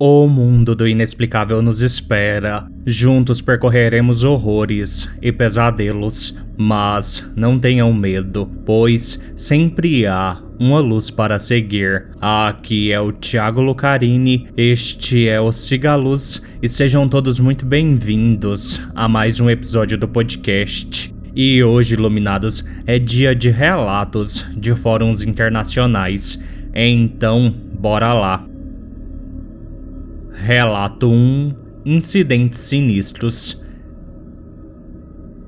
O mundo do inexplicável nos espera. Juntos percorreremos horrores e pesadelos. Mas não tenham medo, pois sempre há uma luz para seguir. Aqui é o Thiago Lucarini, este é o Cigaluz e sejam todos muito bem-vindos a mais um episódio do podcast. E hoje, iluminados, é dia de relatos de fóruns internacionais. Então, bora lá. Relato 1 Incidentes Sinistros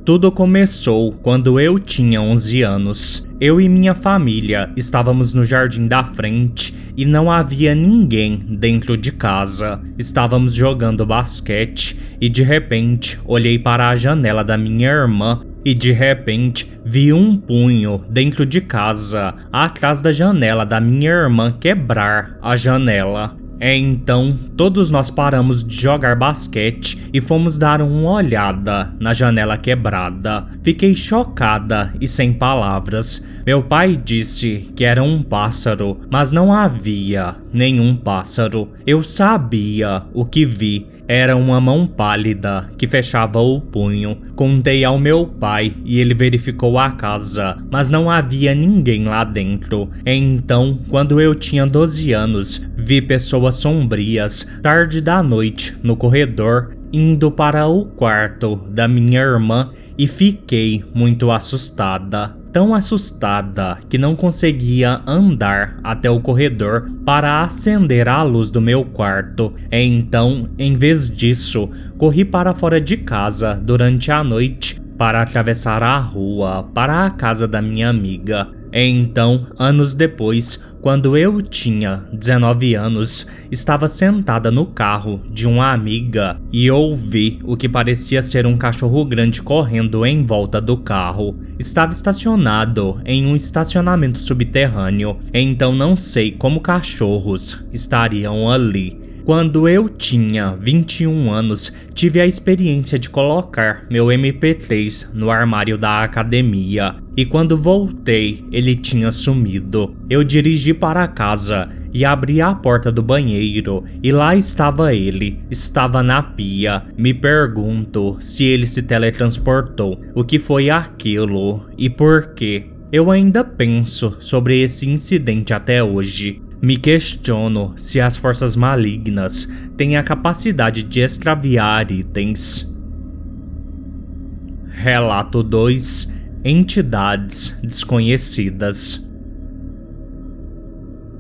Tudo começou quando eu tinha 11 anos. Eu e minha família estávamos no jardim da frente e não havia ninguém dentro de casa. Estávamos jogando basquete e de repente olhei para a janela da minha irmã e de repente vi um punho dentro de casa, atrás da janela da minha irmã quebrar a janela. É então, todos nós paramos de jogar basquete e fomos dar uma olhada na janela quebrada. Fiquei chocada e sem palavras. Meu pai disse que era um pássaro, mas não havia nenhum pássaro. Eu sabia o que vi era uma mão pálida que fechava o punho. Contei ao meu pai e ele verificou a casa, mas não havia ninguém lá dentro. Então, quando eu tinha 12 anos, vi pessoas sombrias, tarde da noite, no corredor, indo para o quarto da minha irmã e fiquei muito assustada tão assustada que não conseguia andar até o corredor para acender a luz do meu quarto. Então, em vez disso, corri para fora de casa durante a noite para atravessar a rua para a casa da minha amiga. Então, anos depois, quando eu tinha 19 anos, estava sentada no carro de uma amiga e ouvi o que parecia ser um cachorro grande correndo em volta do carro. Estava estacionado em um estacionamento subterrâneo, então não sei como cachorros estariam ali. Quando eu tinha 21 anos, tive a experiência de colocar meu MP3 no armário da academia, e quando voltei, ele tinha sumido. Eu dirigi para casa e abri a porta do banheiro, e lá estava ele, estava na pia. Me pergunto se ele se teletransportou, o que foi aquilo e por quê. Eu ainda penso sobre esse incidente até hoje. Me questiono se as forças malignas têm a capacidade de extraviar itens. Relato 2 Entidades desconhecidas.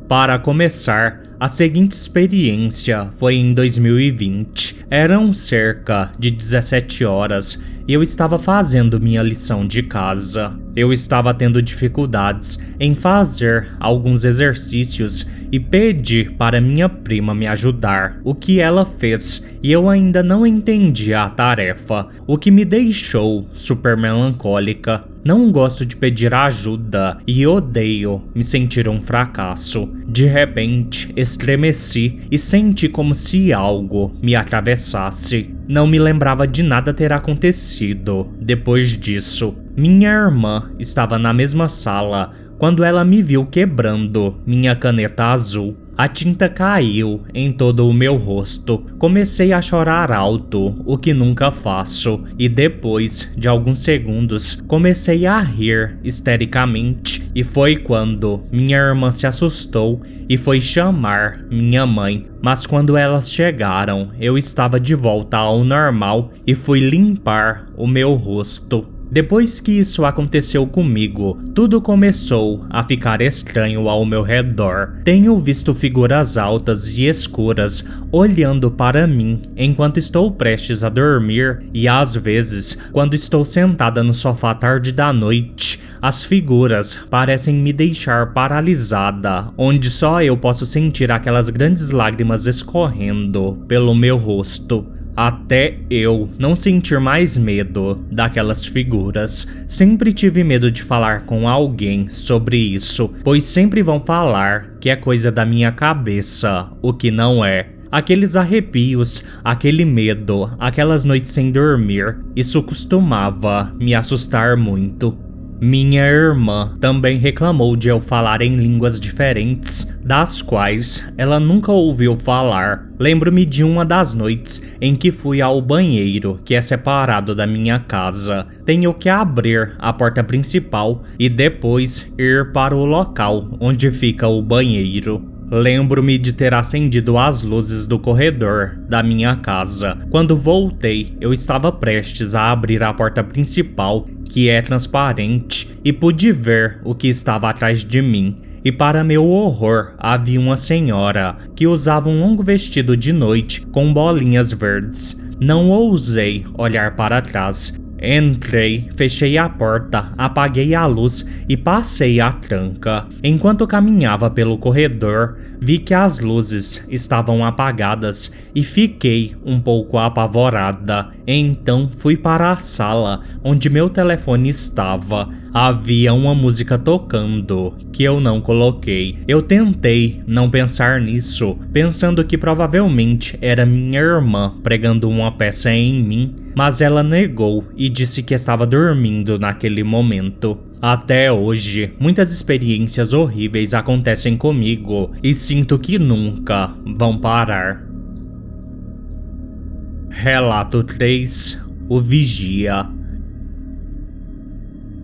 Para começar, a seguinte experiência foi em 2020. Eram cerca de 17 horas eu estava fazendo minha lição de casa. Eu estava tendo dificuldades em fazer alguns exercícios e pedi para minha prima me ajudar, o que ela fez, e eu ainda não entendi a tarefa, o que me deixou super melancólica. Não gosto de pedir ajuda e odeio me sentir um fracasso. De repente, estremeci e senti como se algo me atravessasse. Não me lembrava de nada ter acontecido depois disso. Minha irmã estava na mesma sala quando ela me viu quebrando minha caneta azul. A tinta caiu em todo o meu rosto. Comecei a chorar alto, o que nunca faço, e depois de alguns segundos comecei a rir histericamente. E foi quando minha irmã se assustou e foi chamar minha mãe. Mas quando elas chegaram, eu estava de volta ao normal e fui limpar o meu rosto. Depois que isso aconteceu comigo, tudo começou a ficar estranho ao meu redor. Tenho visto figuras altas e escuras olhando para mim enquanto estou prestes a dormir, e às vezes, quando estou sentada no sofá tarde da noite, as figuras parecem me deixar paralisada, onde só eu posso sentir aquelas grandes lágrimas escorrendo pelo meu rosto até eu não sentir mais medo daquelas figuras. Sempre tive medo de falar com alguém sobre isso, pois sempre vão falar que é coisa da minha cabeça, o que não é. Aqueles arrepios, aquele medo, aquelas noites sem dormir, isso costumava me assustar muito. Minha irmã também reclamou de eu falar em línguas diferentes, das quais ela nunca ouviu falar. Lembro-me de uma das noites em que fui ao banheiro, que é separado da minha casa. Tenho que abrir a porta principal e depois ir para o local onde fica o banheiro. Lembro-me de ter acendido as luzes do corredor da minha casa. Quando voltei, eu estava prestes a abrir a porta principal, que é transparente, e pude ver o que estava atrás de mim. E para meu horror, havia uma senhora que usava um longo vestido de noite com bolinhas verdes. Não ousei olhar para trás, Entrei, fechei a porta, apaguei a luz e passei a tranca. Enquanto caminhava pelo corredor, vi que as luzes estavam apagadas e fiquei um pouco apavorada. Então fui para a sala onde meu telefone estava. Havia uma música tocando que eu não coloquei. Eu tentei não pensar nisso, pensando que provavelmente era minha irmã pregando uma peça em mim, mas ela negou e disse que estava dormindo naquele momento. Até hoje, muitas experiências horríveis acontecem comigo e sinto que nunca vão parar. Relato 3 O Vigia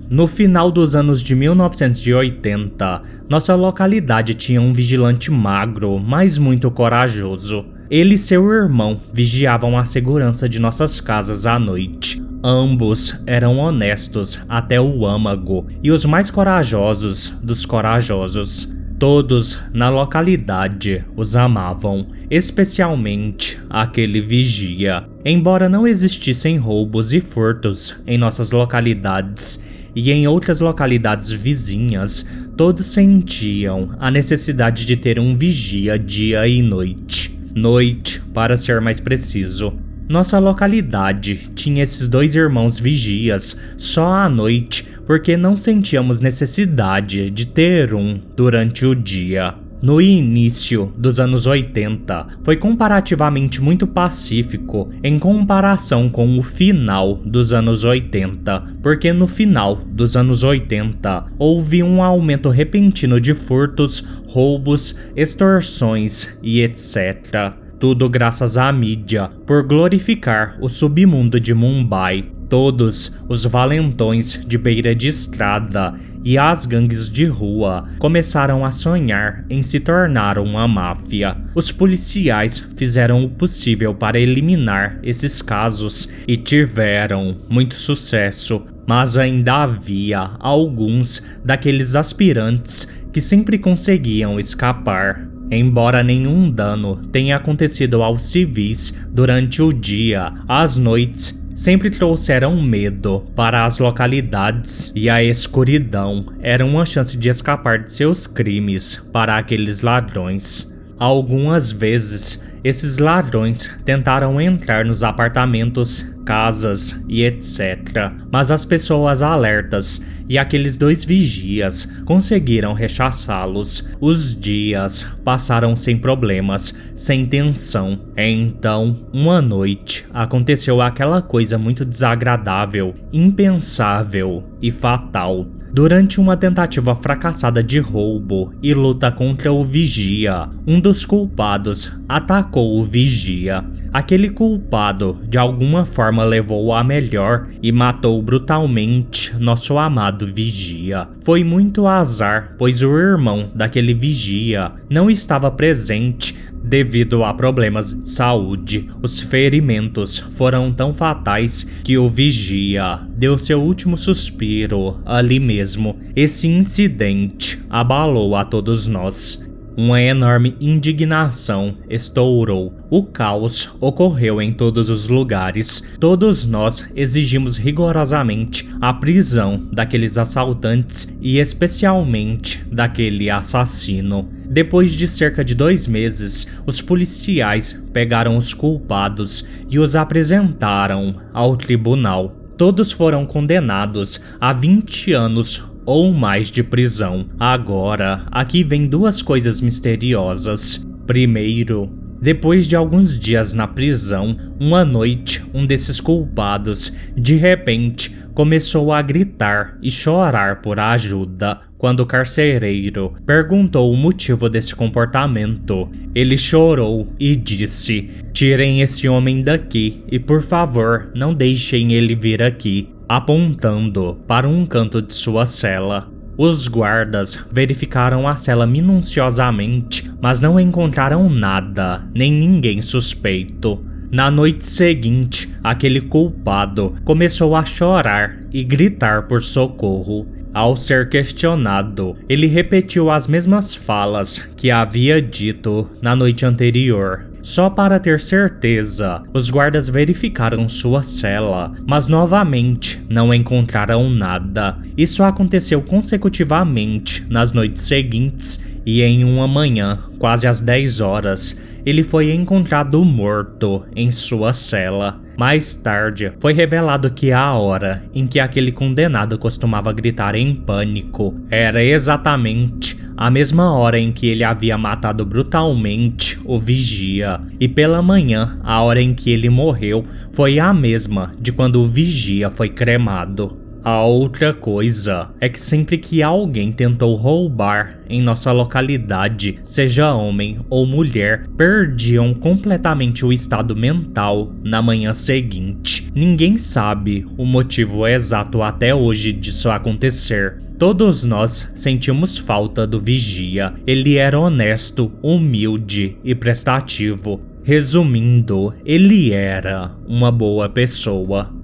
no final dos anos de 1980, nossa localidade tinha um vigilante magro, mas muito corajoso. Ele e seu irmão vigiavam a segurança de nossas casas à noite. Ambos eram honestos até o âmago e os mais corajosos dos corajosos. Todos na localidade os amavam, especialmente aquele vigia. Embora não existissem roubos e furtos em nossas localidades, e em outras localidades vizinhas, todos sentiam a necessidade de ter um vigia dia e noite. Noite, para ser mais preciso. Nossa localidade tinha esses dois irmãos vigias só à noite porque não sentíamos necessidade de ter um durante o dia. No início dos anos 80, foi comparativamente muito pacífico em comparação com o final dos anos 80, porque no final dos anos 80 houve um aumento repentino de furtos, roubos, extorsões e etc. Tudo graças à mídia, por glorificar o submundo de Mumbai Todos os valentões de beira de estrada e as gangues de rua começaram a sonhar em se tornar uma máfia. Os policiais fizeram o possível para eliminar esses casos e tiveram muito sucesso, mas ainda havia alguns daqueles aspirantes que sempre conseguiam escapar. Embora nenhum dano tenha acontecido aos civis durante o dia, às noites sempre trouxeram medo para as localidades e a escuridão era uma chance de escapar de seus crimes para aqueles ladrões. Algumas vezes, esses ladrões tentaram entrar nos apartamentos casas e etc. Mas as pessoas alertas e aqueles dois vigias conseguiram rechaçá-los. Os dias passaram sem problemas, sem tensão. Então, uma noite, aconteceu aquela coisa muito desagradável, impensável e fatal. Durante uma tentativa fracassada de roubo e luta contra o vigia, um dos culpados atacou o vigia. Aquele culpado de alguma forma levou a melhor e matou brutalmente nosso amado vigia. Foi muito azar, pois o irmão daquele vigia não estava presente Devido a problemas de saúde, os ferimentos foram tão fatais que o vigia deu seu último suspiro ali mesmo. Esse incidente abalou a todos nós. Uma enorme indignação estourou. O caos ocorreu em todos os lugares. Todos nós exigimos rigorosamente a prisão daqueles assaltantes e, especialmente, daquele assassino. Depois de cerca de dois meses, os policiais pegaram os culpados e os apresentaram ao tribunal. Todos foram condenados a 20 anos ou mais de prisão. Agora, aqui vem duas coisas misteriosas. Primeiro, depois de alguns dias na prisão, uma noite, um desses culpados, de repente, começou a gritar e chorar por ajuda. Quando o carcereiro perguntou o motivo desse comportamento, ele chorou e disse: Tirem esse homem daqui e, por favor, não deixem ele vir aqui, apontando para um canto de sua cela. Os guardas verificaram a cela minuciosamente, mas não encontraram nada, nem ninguém suspeito. Na noite seguinte, aquele culpado começou a chorar e gritar por socorro. Ao ser questionado, ele repetiu as mesmas falas que havia dito na noite anterior. Só para ter certeza, os guardas verificaram sua cela, mas novamente não encontraram nada. Isso aconteceu consecutivamente nas noites seguintes e em uma manhã, quase às 10 horas, ele foi encontrado morto em sua cela. Mais tarde, foi revelado que a hora em que aquele condenado costumava gritar em pânico era exatamente a mesma hora em que ele havia matado brutalmente o vigia, e pela manhã, a hora em que ele morreu foi a mesma de quando o vigia foi cremado. A outra coisa é que sempre que alguém tentou roubar em nossa localidade, seja homem ou mulher, perdiam completamente o estado mental na manhã seguinte. Ninguém sabe o motivo exato até hoje disso acontecer. Todos nós sentimos falta do vigia. Ele era honesto, humilde e prestativo. Resumindo, ele era uma boa pessoa.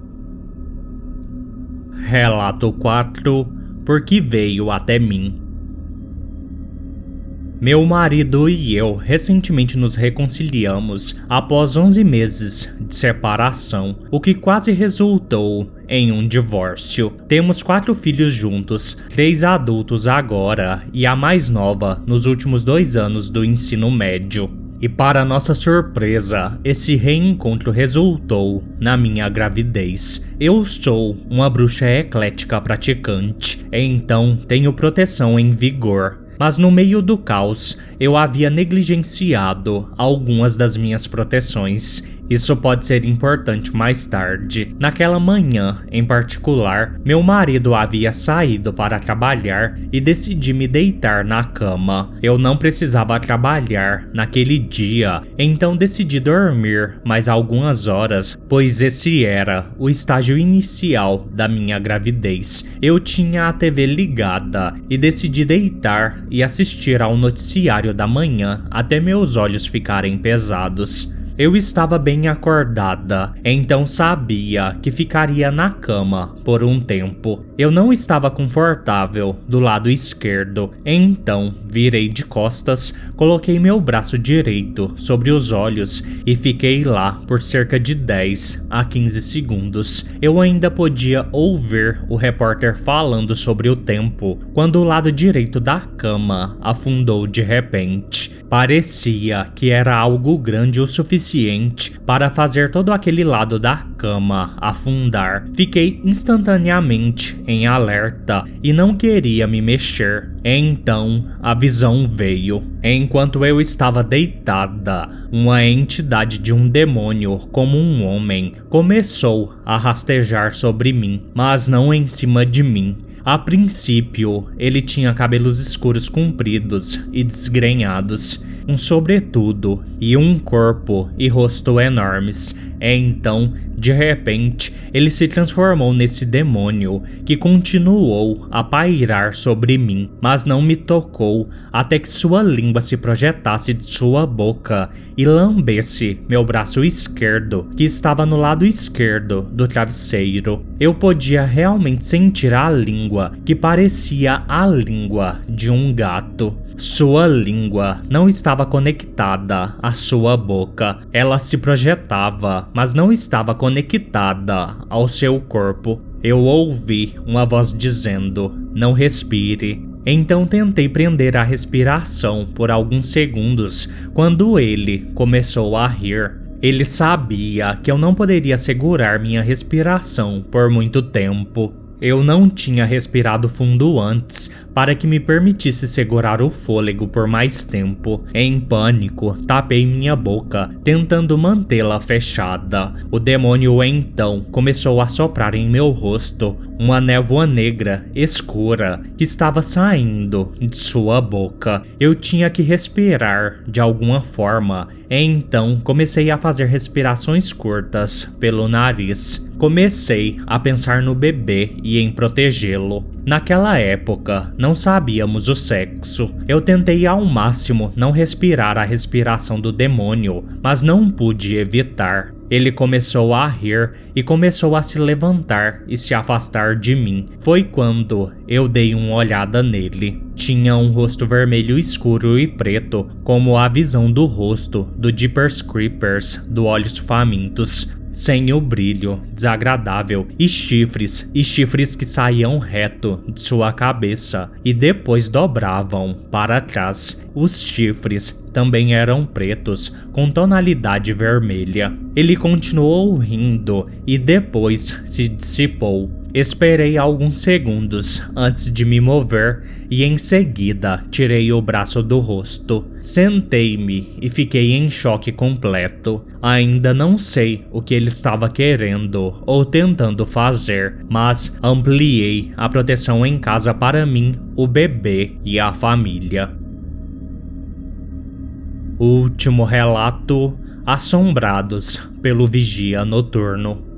Relato 4 Porque veio até mim. Meu marido e eu recentemente nos reconciliamos após 11 meses de separação, o que quase resultou em um divórcio. Temos quatro filhos juntos, três adultos agora e a mais nova nos últimos dois anos do ensino médio. E para nossa surpresa, esse reencontro resultou na minha gravidez. Eu sou uma bruxa eclética praticante, então tenho proteção em vigor. Mas no meio do caos, eu havia negligenciado algumas das minhas proteções isso pode ser importante mais tarde. Naquela manhã, em particular, meu marido havia saído para trabalhar e decidi me deitar na cama. Eu não precisava trabalhar naquele dia, então decidi dormir mais algumas horas, pois esse era o estágio inicial da minha gravidez. Eu tinha a TV ligada e decidi deitar e assistir ao noticiário da manhã até meus olhos ficarem pesados. Eu estava bem acordada, então sabia que ficaria na cama por um tempo. Eu não estava confortável do lado esquerdo, então virei de costas, coloquei meu braço direito sobre os olhos e fiquei lá por cerca de 10 a 15 segundos. Eu ainda podia ouvir o repórter falando sobre o tempo quando o lado direito da cama afundou de repente. Parecia que era algo grande o suficiente para fazer todo aquele lado da cama afundar. Fiquei instantaneamente em alerta e não queria me mexer. Então a visão veio. Enquanto eu estava deitada, uma entidade de um demônio, como um homem, começou a rastejar sobre mim, mas não em cima de mim. A princípio, ele tinha cabelos escuros compridos e desgrenhados, um sobretudo e um corpo e rosto enormes. Então, de repente, ele se transformou nesse demônio que continuou a pairar sobre mim, mas não me tocou até que sua língua se projetasse de sua boca e lambesse meu braço esquerdo, que estava no lado esquerdo do travesseiro. Eu podia realmente sentir a língua, que parecia a língua de um gato. Sua língua não estava conectada à sua boca. Ela se projetava, mas não estava conectada ao seu corpo. Eu ouvi uma voz dizendo: Não respire. Então tentei prender a respiração por alguns segundos quando ele começou a rir. Ele sabia que eu não poderia segurar minha respiração por muito tempo. Eu não tinha respirado fundo antes, para que me permitisse segurar o fôlego por mais tempo. Em pânico, tapei minha boca, tentando mantê-la fechada. O demônio então começou a soprar em meu rosto uma névoa negra, escura, que estava saindo de sua boca. Eu tinha que respirar de alguma forma, então comecei a fazer respirações curtas pelo nariz. Comecei a pensar no bebê e em protegê-lo. Naquela época, não sabíamos o sexo. Eu tentei ao máximo não respirar a respiração do demônio, mas não pude evitar. Ele começou a rir e começou a se levantar e se afastar de mim. Foi quando eu dei uma olhada nele. Tinha um rosto vermelho escuro e preto, como a visão do rosto do Jeepers Creepers do Olhos Famintos sem o brilho, desagradável, e chifres, e chifres que saíam reto de sua cabeça e depois dobravam para trás. Os chifres também eram pretos, com tonalidade vermelha. Ele continuou rindo e depois se dissipou. Esperei alguns segundos antes de me mover e em seguida tirei o braço do rosto. Sentei-me e fiquei em choque completo. Ainda não sei o que ele estava querendo ou tentando fazer, mas ampliei a proteção em casa para mim, o bebê e a família. Último relato: Assombrados pelo vigia noturno.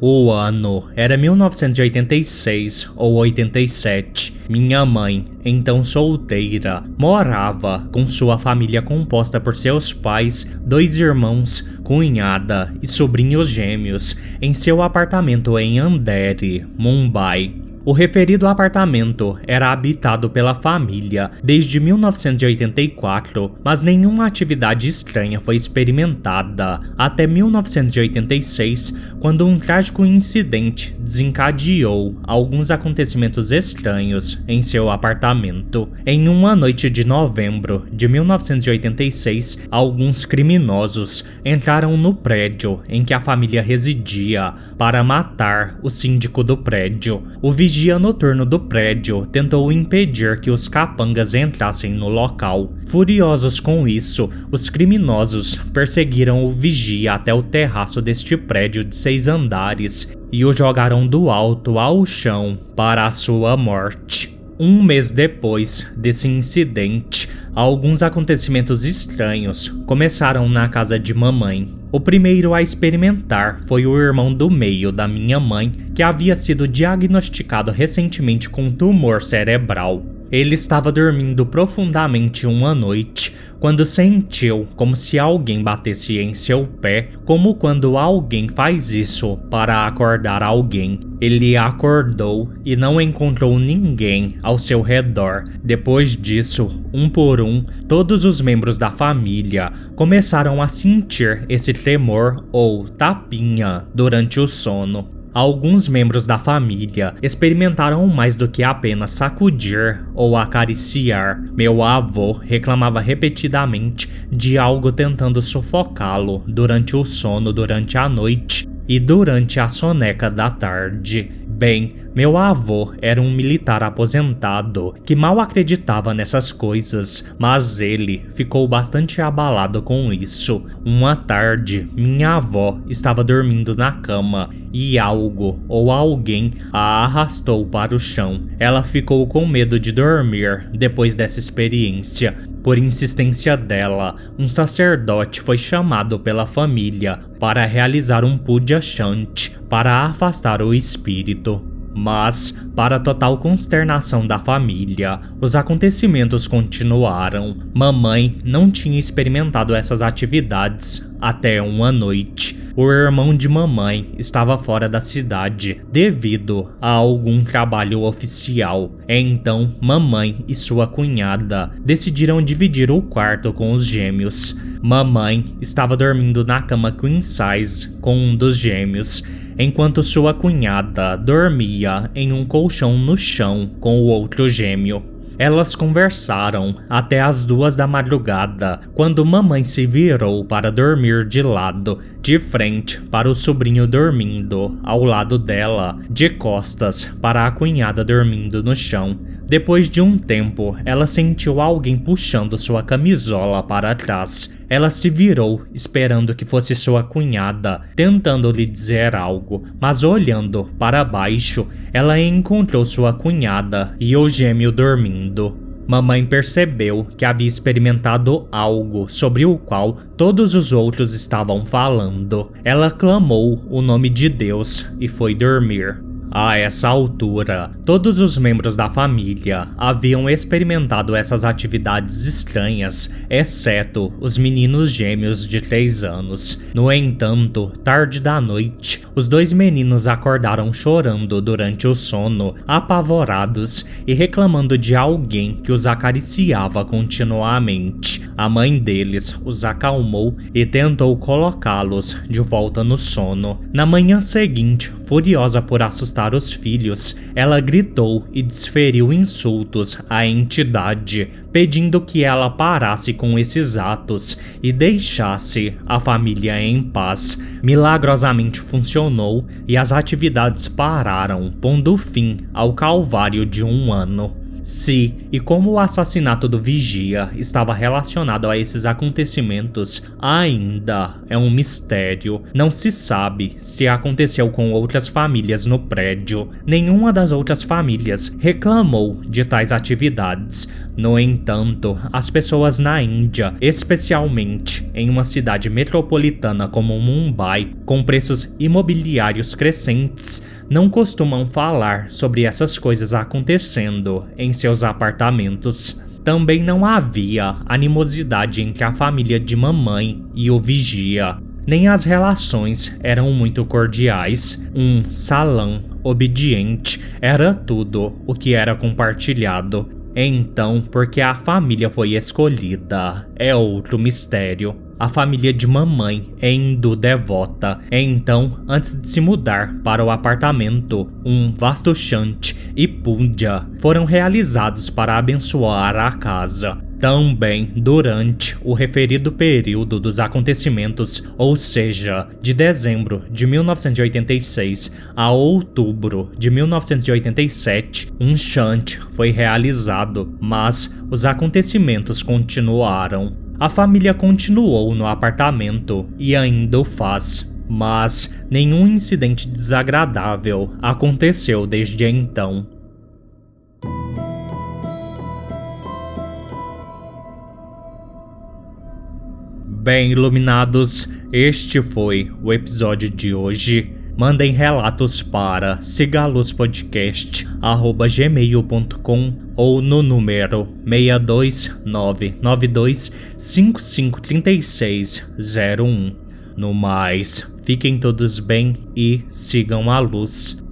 O ano era 1986 ou 87. Minha mãe, então solteira, morava com sua família composta por seus pais, dois irmãos, cunhada e sobrinhos gêmeos em seu apartamento em Andheri, Mumbai. O referido apartamento era habitado pela família desde 1984, mas nenhuma atividade estranha foi experimentada até 1986, quando um trágico incidente desencadeou alguns acontecimentos estranhos em seu apartamento. Em uma noite de novembro de 1986, alguns criminosos entraram no prédio em que a família residia para matar o síndico do prédio. O vigia noturno do prédio tentou impedir que os capangas entrassem no local. Furiosos com isso, os criminosos perseguiram o vigia até o terraço deste prédio de seis andares e o jogaram do alto ao chão para a sua morte. Um mês depois desse incidente, alguns acontecimentos estranhos começaram na casa de mamãe. O primeiro a experimentar foi o irmão do meio da minha mãe, que havia sido diagnosticado recentemente com tumor cerebral. Ele estava dormindo profundamente uma noite quando sentiu como se alguém batesse em seu pé, como quando alguém faz isso para acordar alguém. Ele acordou e não encontrou ninguém ao seu redor. Depois disso, um por um, todos os membros da família começaram a sentir esse tremor ou tapinha durante o sono. Alguns membros da família experimentaram mais do que apenas sacudir ou acariciar. Meu avô reclamava repetidamente de algo tentando sufocá-lo durante o sono durante a noite e durante a soneca da tarde. Bem, meu avô era um militar aposentado que mal acreditava nessas coisas, mas ele ficou bastante abalado com isso. Uma tarde, minha avó estava dormindo na cama e algo ou alguém a arrastou para o chão. Ela ficou com medo de dormir depois dessa experiência. Por insistência dela, um sacerdote foi chamado pela família para realizar um puja chant para afastar o espírito. Mas, para total consternação da família, os acontecimentos continuaram. Mamãe não tinha experimentado essas atividades até uma noite. O irmão de mamãe estava fora da cidade devido a algum trabalho oficial. Então, mamãe e sua cunhada decidiram dividir o quarto com os gêmeos. Mamãe estava dormindo na cama queen size com um dos gêmeos enquanto sua cunhada dormia em um colchão no chão com o outro gêmeo. Elas conversaram até as duas da madrugada, quando mamãe se virou para dormir de lado de frente para o sobrinho dormindo ao lado dela, de costas para a cunhada dormindo no chão. Depois de um tempo, ela sentiu alguém puxando sua camisola para trás. Ela se virou, esperando que fosse sua cunhada, tentando lhe dizer algo, mas olhando para baixo, ela encontrou sua cunhada e o gêmeo dormindo. Mamãe percebeu que havia experimentado algo sobre o qual todos os outros estavam falando. Ela clamou o nome de Deus e foi dormir. A essa altura, todos os membros da família haviam experimentado essas atividades estranhas, exceto os meninos gêmeos de 3 anos. No entanto, tarde da noite, os dois meninos acordaram chorando durante o sono, apavorados e reclamando de alguém que os acariciava continuamente. A mãe deles os acalmou e tentou colocá-los de volta no sono. Na manhã seguinte, furiosa por assustar os filhos, ela gritou e desferiu insultos à entidade, pedindo que ela parasse com esses atos e deixasse a família em paz. Milagrosamente funcionou e as atividades pararam, pondo fim ao calvário de um ano. Se e como o assassinato do vigia estava relacionado a esses acontecimentos ainda é um mistério. Não se sabe se aconteceu com outras famílias no prédio. Nenhuma das outras famílias reclamou de tais atividades. No entanto, as pessoas na Índia, especialmente em uma cidade metropolitana como Mumbai, com preços imobiliários crescentes, não costumam falar sobre essas coisas acontecendo em seus apartamentos. Também não havia animosidade entre a família de mamãe e o vigia. Nem as relações eram muito cordiais. Um salão obediente era tudo o que era compartilhado. Então, porque a família foi escolhida, é outro mistério. A família de mamãe é hindu devota, então, antes de se mudar para o apartamento, um vasto chante e puja foram realizados para abençoar a casa. Também durante o referido período dos acontecimentos, ou seja, de dezembro de 1986 a outubro de 1987, um chant foi realizado, mas os acontecimentos continuaram. A família continuou no apartamento e ainda o faz, mas nenhum incidente desagradável aconteceu desde então. Bem iluminados, este foi o episódio de hoje. Mandem relatos para sigaluspodcast.gmail.com ou no número 62992553601. No mais, fiquem todos bem e sigam a luz.